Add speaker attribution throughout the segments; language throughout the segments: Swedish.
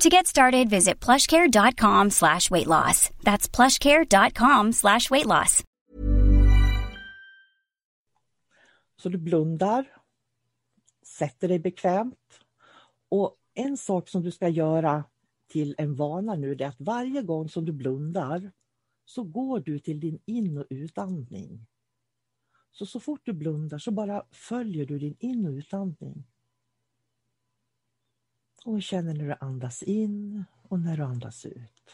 Speaker 1: To get started, visit plushcare.com slash weight loss. That's plushcare.com slash weight loss.
Speaker 2: Så du blundar, sätter dig bekvämt och en sak som du ska göra till en vana nu är att varje gång som du blundar så går du till din in och utandning. Så, så fort du blundar så bara följer du din in och utandning. Och känner när du andas in och när du andas ut.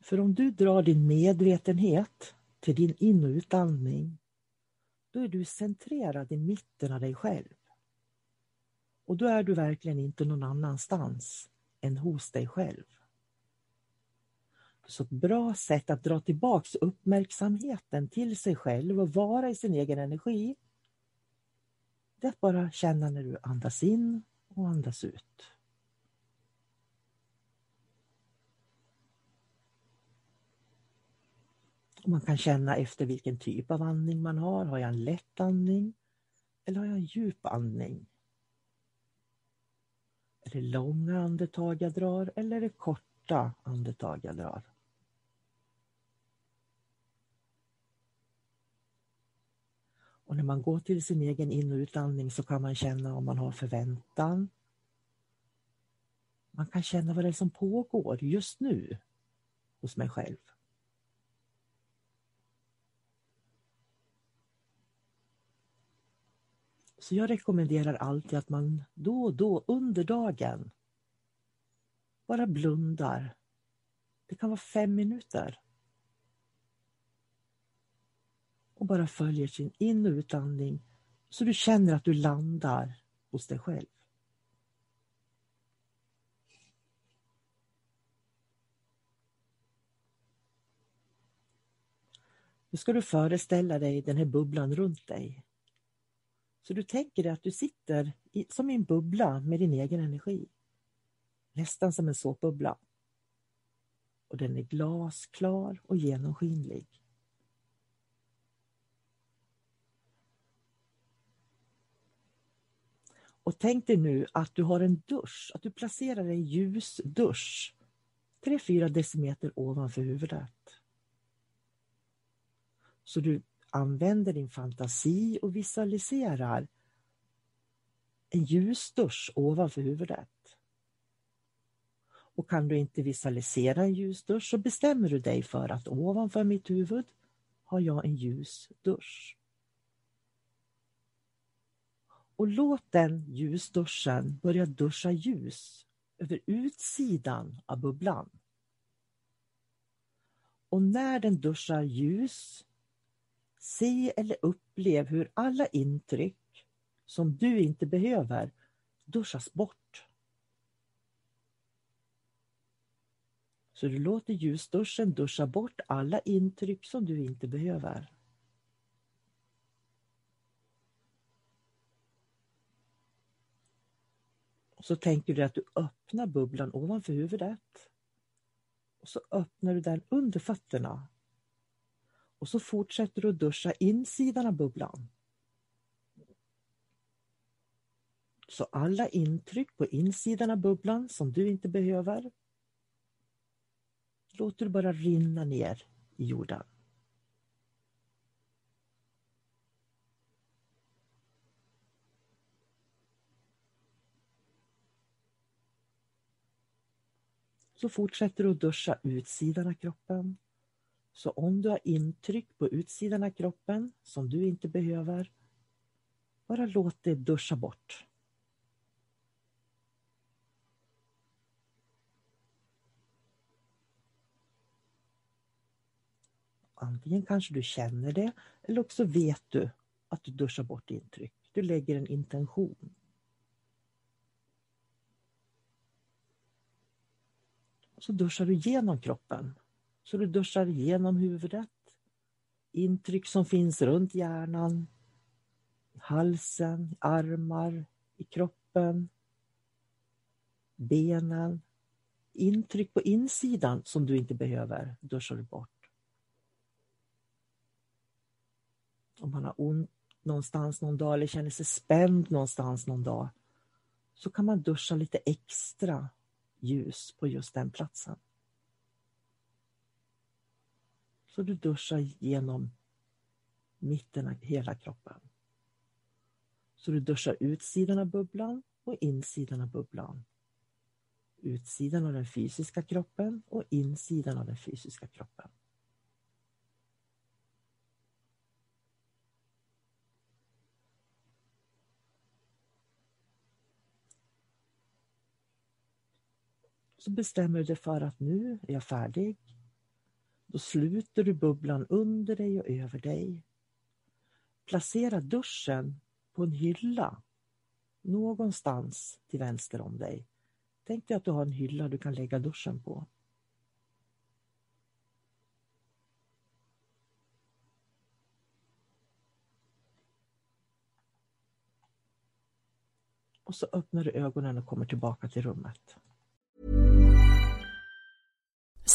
Speaker 2: För om du drar din medvetenhet till din in och utandning, då är du centrerad i mitten av dig själv. Och då är du verkligen inte någon annanstans än hos dig själv. Så ett bra sätt att dra tillbaks uppmärksamheten till sig själv och vara i sin egen energi, det är att bara känna när du andas in och andas ut. man kan känna efter vilken typ av andning man har. Har jag en lätt andning? Eller har jag en djup andning? Är det långa andetag jag drar eller är det korta andetag jag drar? Och när man går till sin egen in och utandning så kan man känna om man har förväntan. Man kan känna vad det är som pågår just nu hos mig själv. Så jag rekommenderar alltid att man då och då under dagen bara blundar. Det kan vara fem minuter. Och bara följer sin in och utandning så du känner att du landar hos dig själv. Nu ska du föreställa dig den här bubblan runt dig. Så du tänker dig att du sitter i, som i en bubbla med din egen energi. Nästan som en såpbubbla. Och den är glasklar och genomskinlig. Och tänk dig nu att du har en dusch, att du placerar en ljus dusch, 3-4 decimeter ovanför huvudet. Så du använder din fantasi och visualiserar en ljus dusch ovanför huvudet. Och kan du inte visualisera en ljus dusch, så bestämmer du dig för att ovanför mitt huvud har jag en ljus dusch. Och låt den ljusduschen börja duscha ljus över utsidan av bubblan. Och när den duschar ljus Se eller upplev hur alla intryck som du inte behöver duschas bort. Så du låter ljusduschen duscha bort alla intryck som du inte behöver. Så tänker du att du öppnar bubblan ovanför huvudet. Och så öppnar du den under fötterna och så fortsätter du att duscha insidan av bubblan. Så alla intryck på insidan av bubblan som du inte behöver låter du bara rinna ner i jorden. Så fortsätter du att duscha utsidan av kroppen Så om du har intryck på utsidan av kroppen som du inte behöver, bara låt det duscha bort. Antingen kanske du känner det eller också vet du att du duschar bort intryck. Du lägger en intention. Så duschar du igenom kroppen. Så du duschar igenom huvudet. Intryck som finns runt hjärnan, halsen, armar, i kroppen, benen. Intryck på insidan som du inte behöver duschar du bort. om man har ont någonstans någon dag eller känner sig spänd någonstans någon dag så kan man duscha lite extra ljus på just den platsen. Så du duschar genom mitten av hela kroppen. Så du duschar utsidan av bubblan och insidan av bubblan. Utsidan av den fysiska kroppen och insidan av den fysiska kroppen. Så bestämmer du dig för att nu är jag färdig. Då sluter du bubblan under dig och över dig. Placera duschen på en hylla någonstans till vänster om dig. Tänk dig att du har en hylla du kan lägga duschen på. Och så öppnar du ögonen och kommer tillbaka till rummet.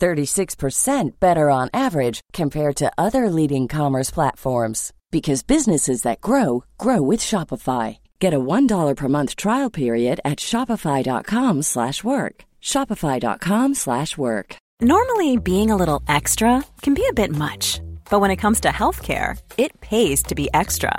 Speaker 3: 36% better on average compared to other leading commerce platforms because businesses that grow grow with Shopify. Get a $1 per month trial period at shopify.com/work. shopify.com/work.
Speaker 4: Normally being a little extra can be a bit much, but when it comes to healthcare, it pays to be extra.